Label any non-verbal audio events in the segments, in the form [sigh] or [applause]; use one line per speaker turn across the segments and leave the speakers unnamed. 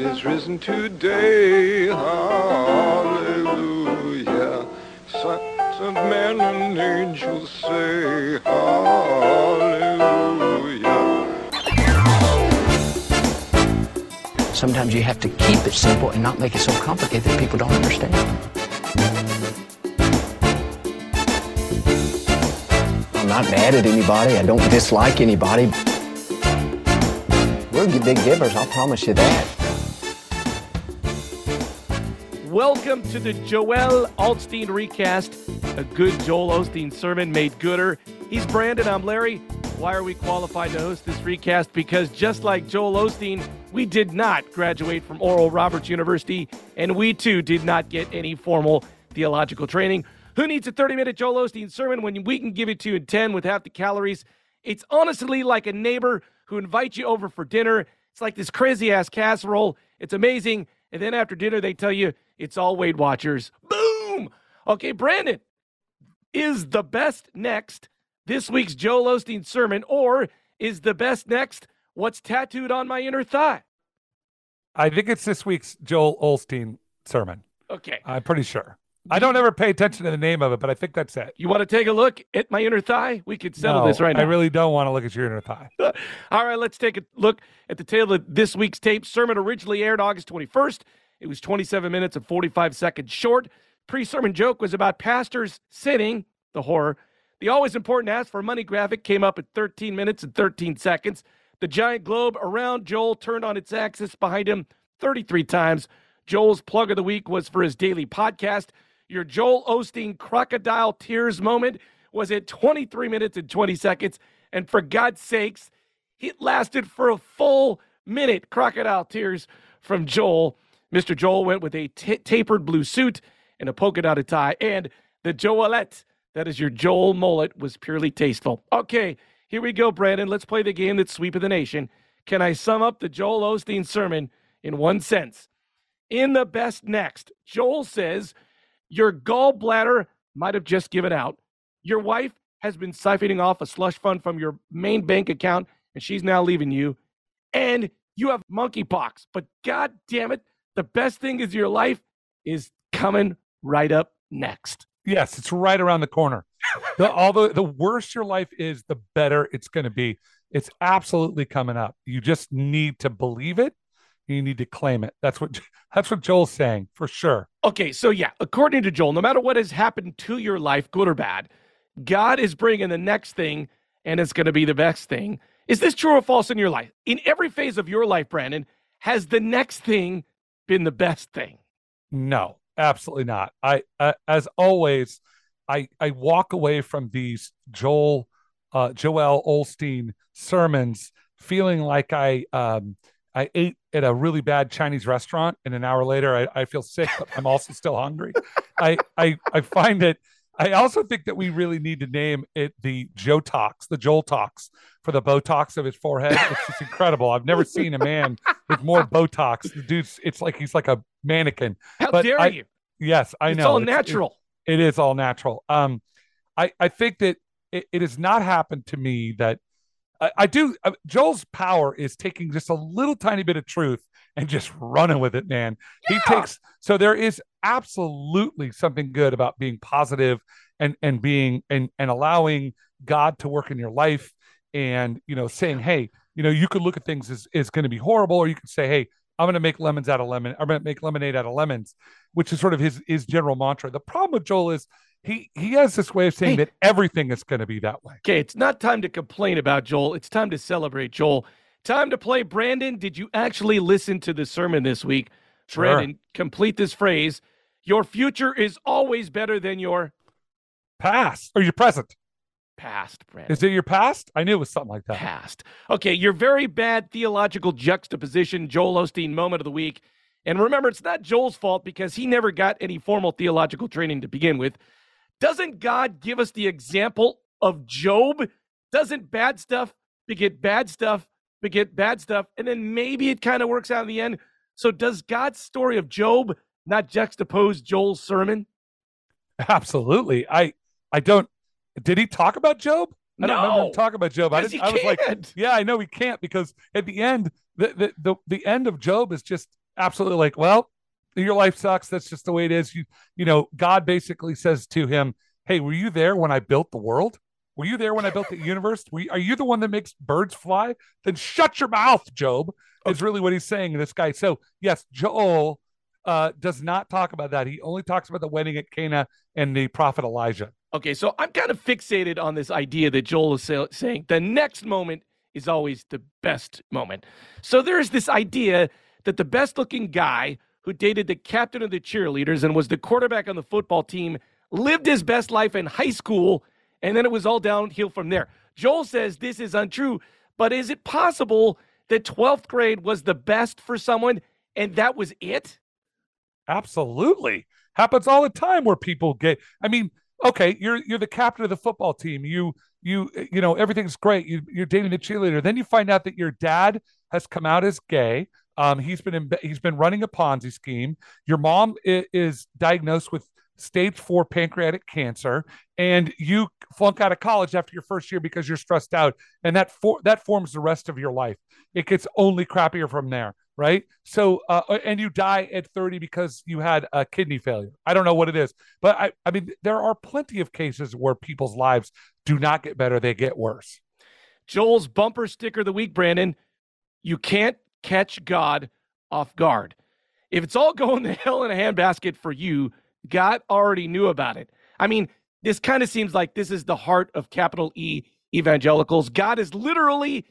is risen today. Hallelujah. Sons of men and angels say hallelujah.
Sometimes you have to keep it simple and not make it so complicated that people don't understand. I'm not mad at anybody. I don't dislike anybody. We're big givers, I'll promise you that.
Welcome to the Joel Osteen recast, a good Joel Osteen sermon made gooder. He's Brandon, I'm Larry. Why are we qualified to host this recast? Because just like Joel Osteen, we did not graduate from Oral Roberts University, and we too did not get any formal theological training. Who needs a 30 minute Joel Osteen sermon when we can give it to you in 10 with half the calories? It's honestly like a neighbor who invites you over for dinner. It's like this crazy ass casserole. It's amazing. And then after dinner, they tell you it's all Weight Watchers. Boom! Okay, Brandon, is the best next this week's Joel Osteen sermon, or is the best next what's tattooed on my inner thigh?
I think it's this week's Joel Osteen sermon.
Okay.
I'm pretty sure. I don't ever pay attention to the name of it, but I think that's it.
You want to take a look at my inner thigh? We could settle
No,
this right now.
I really don't want to look at your inner thigh. [laughs]
All right, let's take a look at the tail of this week's tape. Sermon originally aired August 21st. It was 27 minutes and 45 seconds short. Pre sermon joke was about pastors sinning, the horror. The always important ask for money graphic came up at 13 minutes and 13 seconds. The giant globe around Joel turned on its axis behind him 33 times. Joel's plug of the week was for his daily podcast. Your Joel Osteen crocodile tears moment was at 23 minutes and 20 seconds. And for God's sakes, it lasted for a full minute. Crocodile tears from Joel. Mr. Joel went with a tapered blue suit and a polka dotted tie. And the Joelette, that is your Joel mullet, was purely tasteful. Okay, here we go, Brandon. Let's play the game that's sweep of the nation. Can I sum up the Joel Osteen sermon in one sentence? In the best next, Joel says, Your gallbladder might have just given out. Your wife has been siphoning off a slush fund from your main bank account, and she's now leaving you. And you have monkeypox. But god damn it, the best thing is your life is coming right up next.
Yes, it's right around the corner. The, although the worse your life is, the better it's going to be. It's absolutely coming up. You just need to believe it. You need to claim it. That's what [laughs] that's what Joel's saying for sure.
Okay, so yeah, according to Joel, no matter what has happened to your life, good or bad, God is bringing the next thing and it's going to be the best thing. Is this true or false in your life? In every phase of your life, Brandon, has the next thing been the best thing?
No, absolutely not. I, uh, as always, I I walk away from these Joel, uh, Joel Osteen sermons feeling like I um I ate at a really bad Chinese restaurant, and an hour later I, I feel sick, but I'm also still hungry. [laughs] I I I find it. I also think that we really need to name it the Joe Tox, the Joel Tox for the Botox of his forehead. It's just incredible. I've never seen a man with more Botox. The dude's, it's like he's like a mannequin.
How
But
dare
I-
you?
Yes, I
it's
know.
all
It's- all
natural.
it is all natural. Um, I I think that it, it has not happened to me that I, I do. Uh, Joel's power is taking just a little tiny bit of truth and just running with it, man. He takes so there is absolutely something good about being positive and and being and and allowing God to work in your life and you know saying, hey, you know, you could look at things as is going to be horrible, or you could say, hey. I'm going to make lemons out of lemon. I'm going to make lemonade out of lemons, which is sort of his his general mantra. The problem with Joel is he he has this way of saying
Hey.
that everything is going to be that way.
Okay, it's not time to complain about Joel. It's time to celebrate Joel. Time to play Brandon. Did you actually listen to the sermon this week?
Sure.
Brandon, complete this phrase. Your future is always better than your
Past or your present?
past, Brandon.
Is it your past? I knew it was something like that.
past. Okay, your very bad theological juxtaposition, Joel Osteen moment of the week. And remember, it's not Joel's fault because he never got any formal theological training to begin with. Doesn't God give us the example of Job? Doesn't bad stuff beget bad stuff, beget bad stuff, and then maybe it kind of works out in the end? So, does God's story of Job not juxtapose Joel's sermon?
Absolutely. I I don't. Did he talk about Job? I don't remember him talking about Job. I, didn't, I was like, yeah, I know he can't because at the end, the, the the the end of Job is just absolutely like, well, your life sucks. That's just the way it is. You, you know, God basically says to him, Hey, were you there when I built the world? Were you there when I built the universe? Were you, are you the one that makes birds fly? Then shut your mouth, Job. Is really what he's saying. This guy. So yes, Joel uh, does not talk about that. He only talks about the wedding at Cana and the prophet Elijah.
Okay, so I'm kind of fixated on this idea that Joel is say- saying the next moment is always the best moment. So there's this idea that the best looking guy who dated the captain of the cheerleaders and was the quarterback on the football team lived his best life in high school, and then it was all downhill from there. Joel says this is untrue, but is it possible that 12th grade was the best for someone and that was it?
Absolutely. Happens all the time where people get I mean, okay, you're you're the captain of the football team. You you you know, everything's great. You you're dating the cheerleader. Then you find out that your dad has come out as gay. Um, he's been in, he's been running a Ponzi scheme. Your mom is, is diagnosed with stage four pancreatic cancer, and you flunk out of college after your first year because you're stressed out, and that for, that forms the rest of your life. It gets only crappier from there right? So, uh, and you die at 30 because you had a kidney failure. I don't know what it is, but I, I mean, there are plenty of cases where people's lives do not get better, they get worse.
Joel's bumper sticker of the week, Brandon. You can't catch God off guard. If it's all [laughs] going to hell in a handbasket for you, God already knew about it. I mean, this kind of seems like this is the heart of capital E evangelicals. God is literally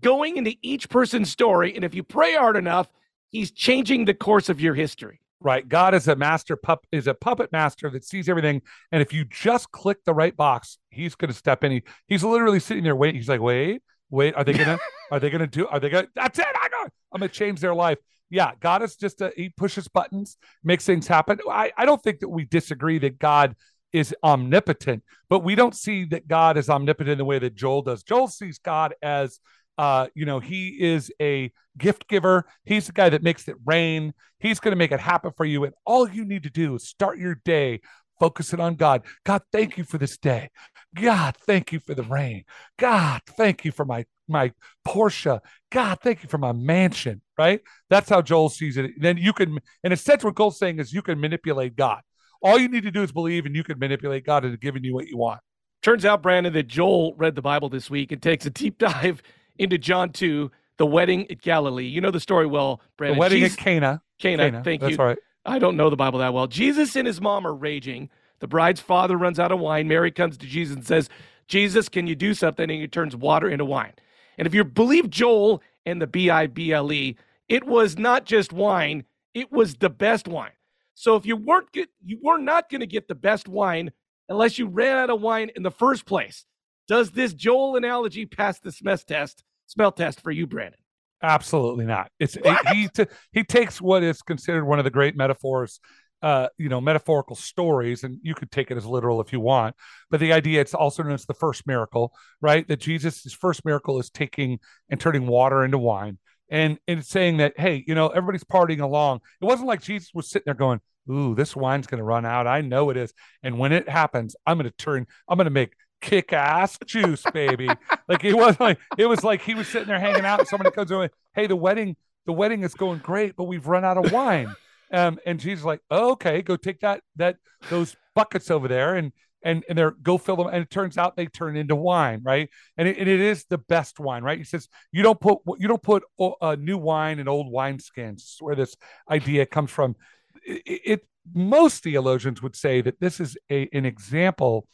going into each person's story. And if you pray hard enough, he's changing the course of your history.
Right. God is a master pup is a puppet master that sees everything. And if you just click the right box, he's gonna step in. He, he's literally sitting there waiting. He's like, wait, wait, are they gonna are they gonna do are they gonna that's it? I know I'm gonna change their life. Yeah, God is just a he pushes buttons, makes things happen. I, I don't think that we disagree that God is omnipotent, but we don't see that God is omnipotent in the way that Joel does. Joel sees God as uh, you know, he is a gift giver. He's the guy that makes it rain. He's going to make it happen for you. And all you need to do is start your day focusing on God. God, thank you for this day. God, thank you for the rain. God, thank you for my my Porsche. God, thank you for my mansion. Right? That's how Joel sees it. then you can, in a sense, what Joel's saying is you can manipulate God. All you need to do is believe, and you can manipulate God into giving you what you want.
Turns out, Brandon, that Joel read the Bible this week and takes a deep [laughs] dive into John 2, the wedding at Galilee. You know the story well, Brandon.
The wedding Jesus, at Cana.
Cana, Cana. thank
That's
you.
That's right.
I don't know the Bible that well. Jesus and his mom are raging. The bride's father runs out of wine. Mary comes to Jesus and says, Jesus, can you do something? And he turns water into wine. And if you believe Joel and the B I B L E, it was not just wine, it was the best wine. So if you weren't get, you were not going to get the best wine unless you ran out of wine in the first place. Does this Joel analogy pass the smell test? Smell test for you, Brandon?
Absolutely not. It's it, he t- he takes what is considered one of the great metaphors, uh, you know, metaphorical stories, and you could take it as literal if you want. But the idea it's also known as the first miracle, right? That Jesus' his first miracle is taking and turning water into wine, and and it's saying that hey, you know, everybody's partying along. It wasn't like Jesus was sitting there going, "Ooh, this wine's going to run out. I know it is." And when it happens, I'm going to turn. I'm going to make kick ass juice, baby. [laughs] like it was like it was like he was sitting there hanging out, and somebody comes over, hey, the wedding, the wedding is going great, but we've run out of wine. Um, and Jesus like, oh, okay, go take that that those buckets over there and and and they're go fill them. And it turns out they turn into wine, right? And it, and it is the best wine, right? He says you don't put you don't put uh, new wine in old wine wineskins. Where this idea comes from, it, it most theologians would say that this is a an example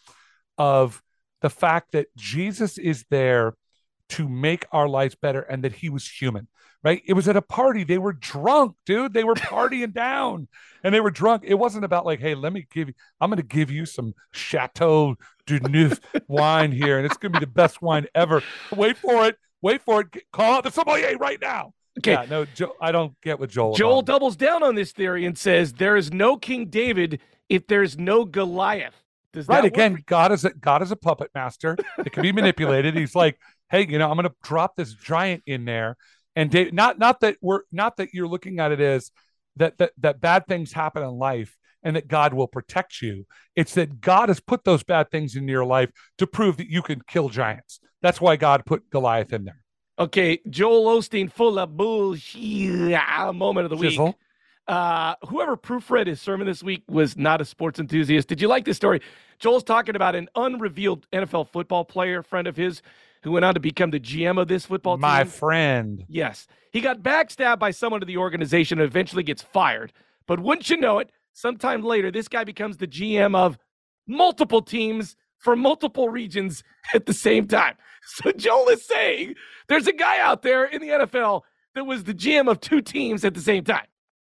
of the fact that Jesus is there to make our lives better and that he was human, right? It was at a party. They were drunk, dude. They were partying [laughs] down and they were drunk. It wasn't about like, hey, let me give you, I'm going to give you some Chateau du Neuf wine here and it's going to be the best wine ever. Wait for it. Wait for it. Call out the sommelier right now. Okay. Yeah, no, jo- I don't get what Joel.
Joel about. doubles down on this theory and says there is no King David if there's no Goliath.
Does right again, work? God is a God is a puppet master. It can be manipulated. He's like, hey, you know, I'm going to drop this giant in there, and Dave, not not that we're not that you're looking at it as that that that bad things happen in life and that God will protect you. It's that God has put those bad things in your life to prove that you can kill giants. That's why God put Goliath in there.
Okay, Joel Osteen, full of bullshit. Moment of the week. Uh, whoever proofread his sermon this week was not a sports enthusiast. Did you like this story? Joel's talking about an unrevealed NFL football player, friend of his, who went on to become the GM of this football team.
My friend.
Yes. He got backstabbed by someone in the organization and eventually gets fired. But wouldn't you know it, sometime later, this guy becomes the GM of multiple teams for multiple regions [laughs] at the same time. [laughs] So Joel is saying there's a guy out there in the NFL that was the GM of two teams at the same time.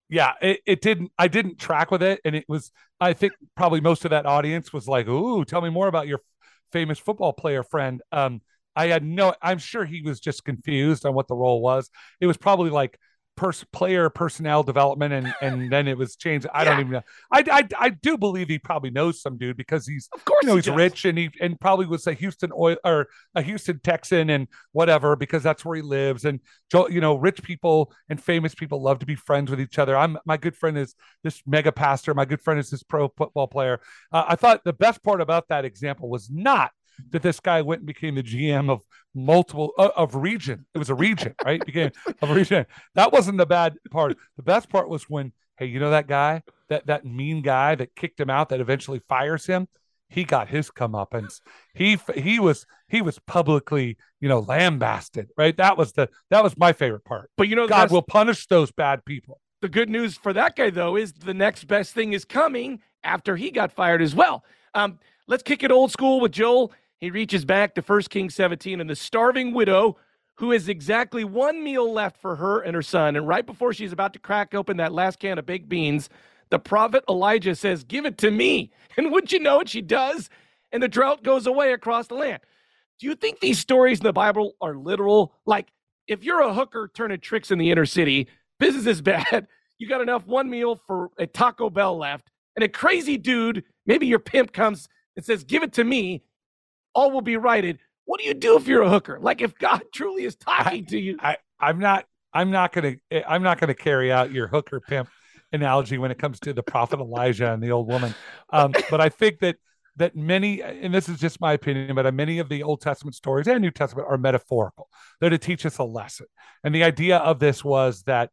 Yeah, it, it didn't. I didn't track with it, and it was. I think probably most of that audience was like, "Ooh, tell me more about your famous football player friend." Um, I had no. I'm sure he was just confused on what the role was. It was probably like pers- player personnel development, and and then it was changed. I don't even know. I, I I do believe he probably knows some dude because he's
Of course,
you know he's
does.
rich and he and probably was a Houston oil or a Houston Texan and whatever because that's where he lives and Joe you know rich people and famous people love to be friends with each other. I'm my good friend is this mega pastor. My good friend is this pro football player. Uh, I thought the best part about that example was not that this guy went and became the GM of multiple uh, of region. It was a region, [laughs] right? Became of a region. That wasn't the bad part. The best part was when, hey, you know that guy, that that mean guy that kicked him out, that eventually fires him. He got his comeuppance. He he was he was publicly, you know, lambasted. Right. That was the that was my favorite part.
But you know,
God will punish those bad people.
the good news for that guy, though, is the next best thing is coming after he got fired as well. Um, let's kick it old school with Joel. He reaches back to 1 Kings 17 and the starving widow who has exactly one meal left for her and her son. And right before she's about to crack open that last can of baked beans, the prophet Elijah says, Give it to me. [laughs] And would you know it? She does. And the drought goes away across the land. Do you think these stories in the Bible are literal? Like, if you're a hooker turning tricks in the inner city, business is [laughs] bad. You got enough one meal for a Taco Bell left, and a crazy dude, maybe your pimp comes and says, Give it to me, all will be righted. What do you do if you're a hooker? Like, if God [laughs] truly is talking to you,
I I'm not I'm not gonna I'm not gonna carry out your hooker pimp analogy when it comes to the prophet Elijah and the old woman. Um, but I think that that many, and this is just my opinion, but many of the Old Testament stories and New Testament are metaphorical. They're to teach us a lesson. And the idea of this was that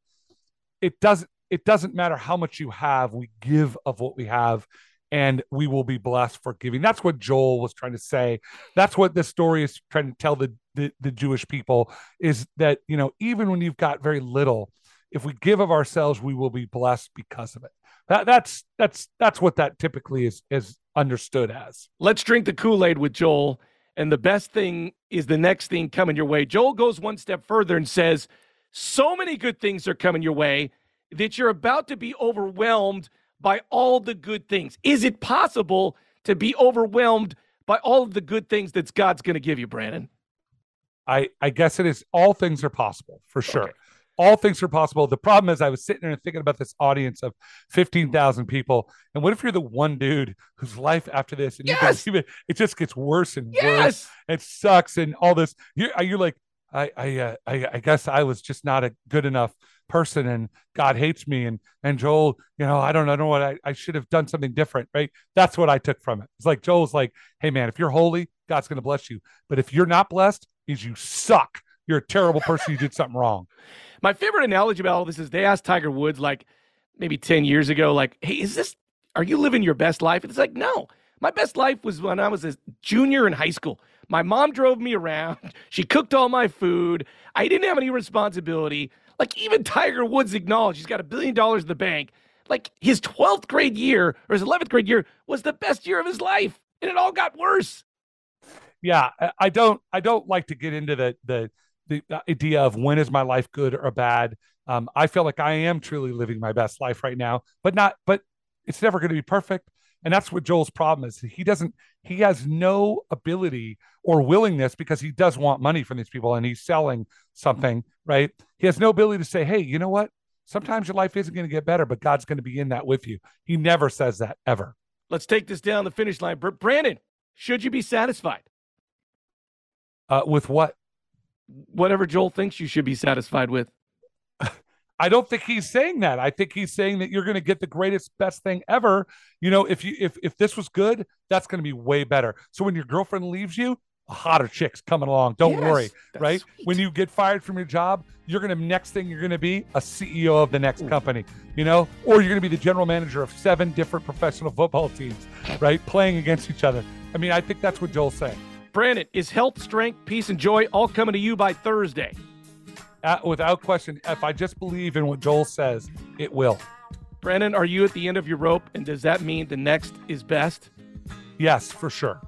it doesn't it doesn't matter how much you have, we give of what we have. And we will be blessed for giving. That's what Joel was trying to say. That's what this story is trying to tell the, the the Jewish people is that you know even when you've got very little, if we give of ourselves, we will be blessed because of it. That that's that's that's what that typically is is understood as.
let's drink the Kool Aid with Joel. And the best thing is the next thing coming your way. Joel goes one step further and says, So many good things are coming your way that you're about to be overwhelmed by all the good things. Is it possible to be overwhelmed by all of the good things that God's going to give you, Brandon?
I I guess it is all things are possible for sure.
Okay.
All things are possible. The problem is, I was sitting there and thinking about this audience of fifteen thousand people, and what if you're the one dude whose life after this, and you can
Yes!
it, it just gets worse and worse. It sucks, and all this. You're you're like, I I uh, I, I guess I was just not a good enough person, and God hates me, and and Joel, you know, I don't I don't know what I I should have done something different, right? That's what I took from it. It's like Joel's like, hey man, if you're holy, God's to bless you, but if you're not blessed, means you suck. You're a terrible person. You did something wrong.
My favorite analogy about all this is they asked Tiger Woods like maybe 10 years ago, like, hey, is this, are you living your best life? And it's like, no, my best life was when I was a junior in high school. My mom drove me around. [laughs] She cooked all my food. I didn't have any responsibility. Like even Tiger Woods acknowledged he's got a billion dollars in the bank. Like his 12th grade year or his 11th grade year was the best year of his life. And it all got worse.
yeah I- don't i don't like to get into the the the idea of when is my life good or bad um i feel like i am truly living my best life right now but not but it's never going to be perfect and that's what joel's problem is he doesn't he has no ability or willingness because he does want money from these people and he's selling something right he has no ability to say hey you know what sometimes your life isn't going to get better but god's going to be in that with you he never says that ever
Let's take this down the finish line. Brandon, should you be satisfied?
uh with what
Whatever Joel thinks you should be satisfied with.
I don't think he's saying that. I think he's saying that you're going to get the greatest, best thing ever. You know, if you if if this was good, that's going to be way better. So when your girlfriend leaves you, a hotter chicks coming along. Don't
Yes,
worry, right?
sweet.
When you get fired from your job, you're gonna next thing you're gonna be a CEO of the next company, you know, or you're gonna be the general manager of seven different professional football teams, right? Playing against each other. I mean, I think that's what Joel's saying.
Brandon, is health, strength, peace, and joy all coming to you by Thursday?
Uh, without question, if I just believe in what Joel says, it will.
Brandon, are you at the end of your rope? And does that mean the next is best?
Yes, for sure.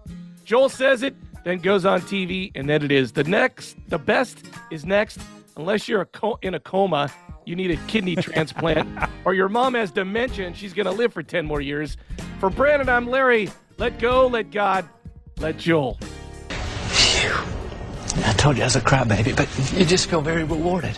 Joel says it, then goes on TV, and then it is. The next, the best is next. Unless you're a co- in a coma, you need a kidney [laughs] transplant, or your mom has dementia and she's going to live for 10 more years. For Brandon, I'm Larry. Let go, let God, let Joel.
I told you I was a crybaby, but you just feel very rewarded.